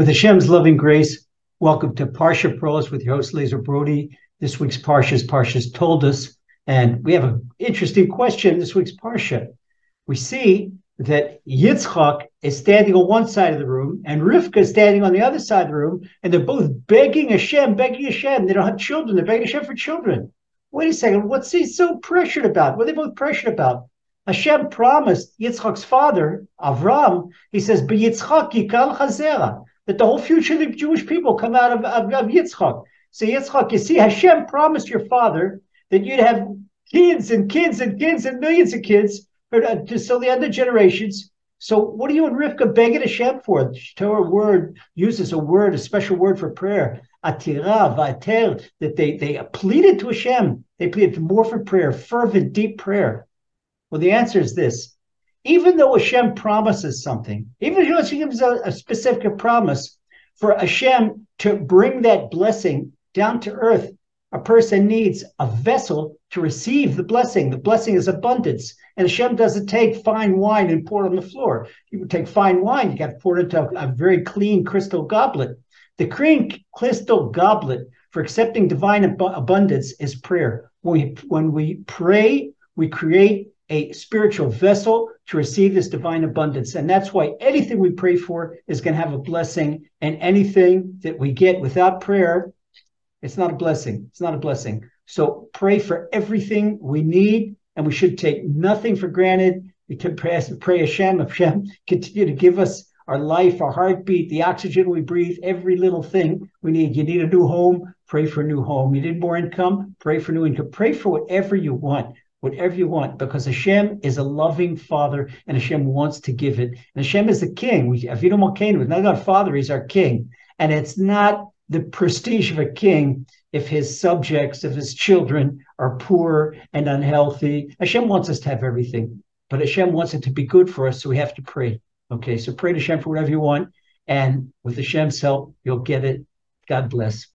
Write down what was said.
With Hashem's loving grace, welcome to Parsha Pros with your host, Lazer Brody. This week's Parsha's Parsha's Toldos, and we have an interesting question this week's Parsha. We see that Yitzchak is standing on one side of the room and Rivka is standing on the other side of the room, and they're both begging Hashem, begging Hashem. They don't have children, they're begging Hashem for children. Wait a second, what's he so pressured about? What are they both pressured about? Hashem promised Yitzchak's father, Avram, he says, Yitzchak yikal chazera that the whole future of the Jewish people come out of, of, of Yitzchak. So Yitzchak, you see, Hashem promised your father that you'd have kids and kids and kids and millions of kids until uh, the end of generations. So what are you and Rivka begging Hashem for? The Torah word uses a word, a special word for prayer. Atira, vater, that they, they pleaded to Hashem. They pleaded more for prayer, fervent, deep prayer. Well, the answer is this even though Hashem promises something, even though Hashem gives a, a specific promise for Hashem to bring that blessing down to earth, a person needs a vessel to receive the blessing. The blessing is abundance. And Hashem doesn't take fine wine and pour it on the floor. You take fine wine, you got to pour it into a, a very clean crystal goblet. The clean crystal goblet for accepting divine ab- abundance is prayer. When we, when we pray, we create a spiritual vessel to receive this divine abundance. And that's why anything we pray for is going to have a blessing. And anything that we get without prayer, it's not a blessing. It's not a blessing. So pray for everything we need, and we should take nothing for granted. We can pray, pray Hashem, Hashem continue to give us our life, our heartbeat, the oxygen we breathe, every little thing we need. You need a new home, pray for a new home. You need more income, pray for new income. Pray for whatever you want whatever you want, because Hashem is a loving Father, and Hashem wants to give it. And Hashem is the King. We, Avinu Malkeinu is not our Father; He's our King, and it's not the prestige of a king if his subjects, if his children are poor and unhealthy. Hashem wants us to have everything, but Hashem wants it to be good for us, so we have to pray. Okay, so pray to Hashem for whatever you want, and with Hashem's help, you'll get it. God bless.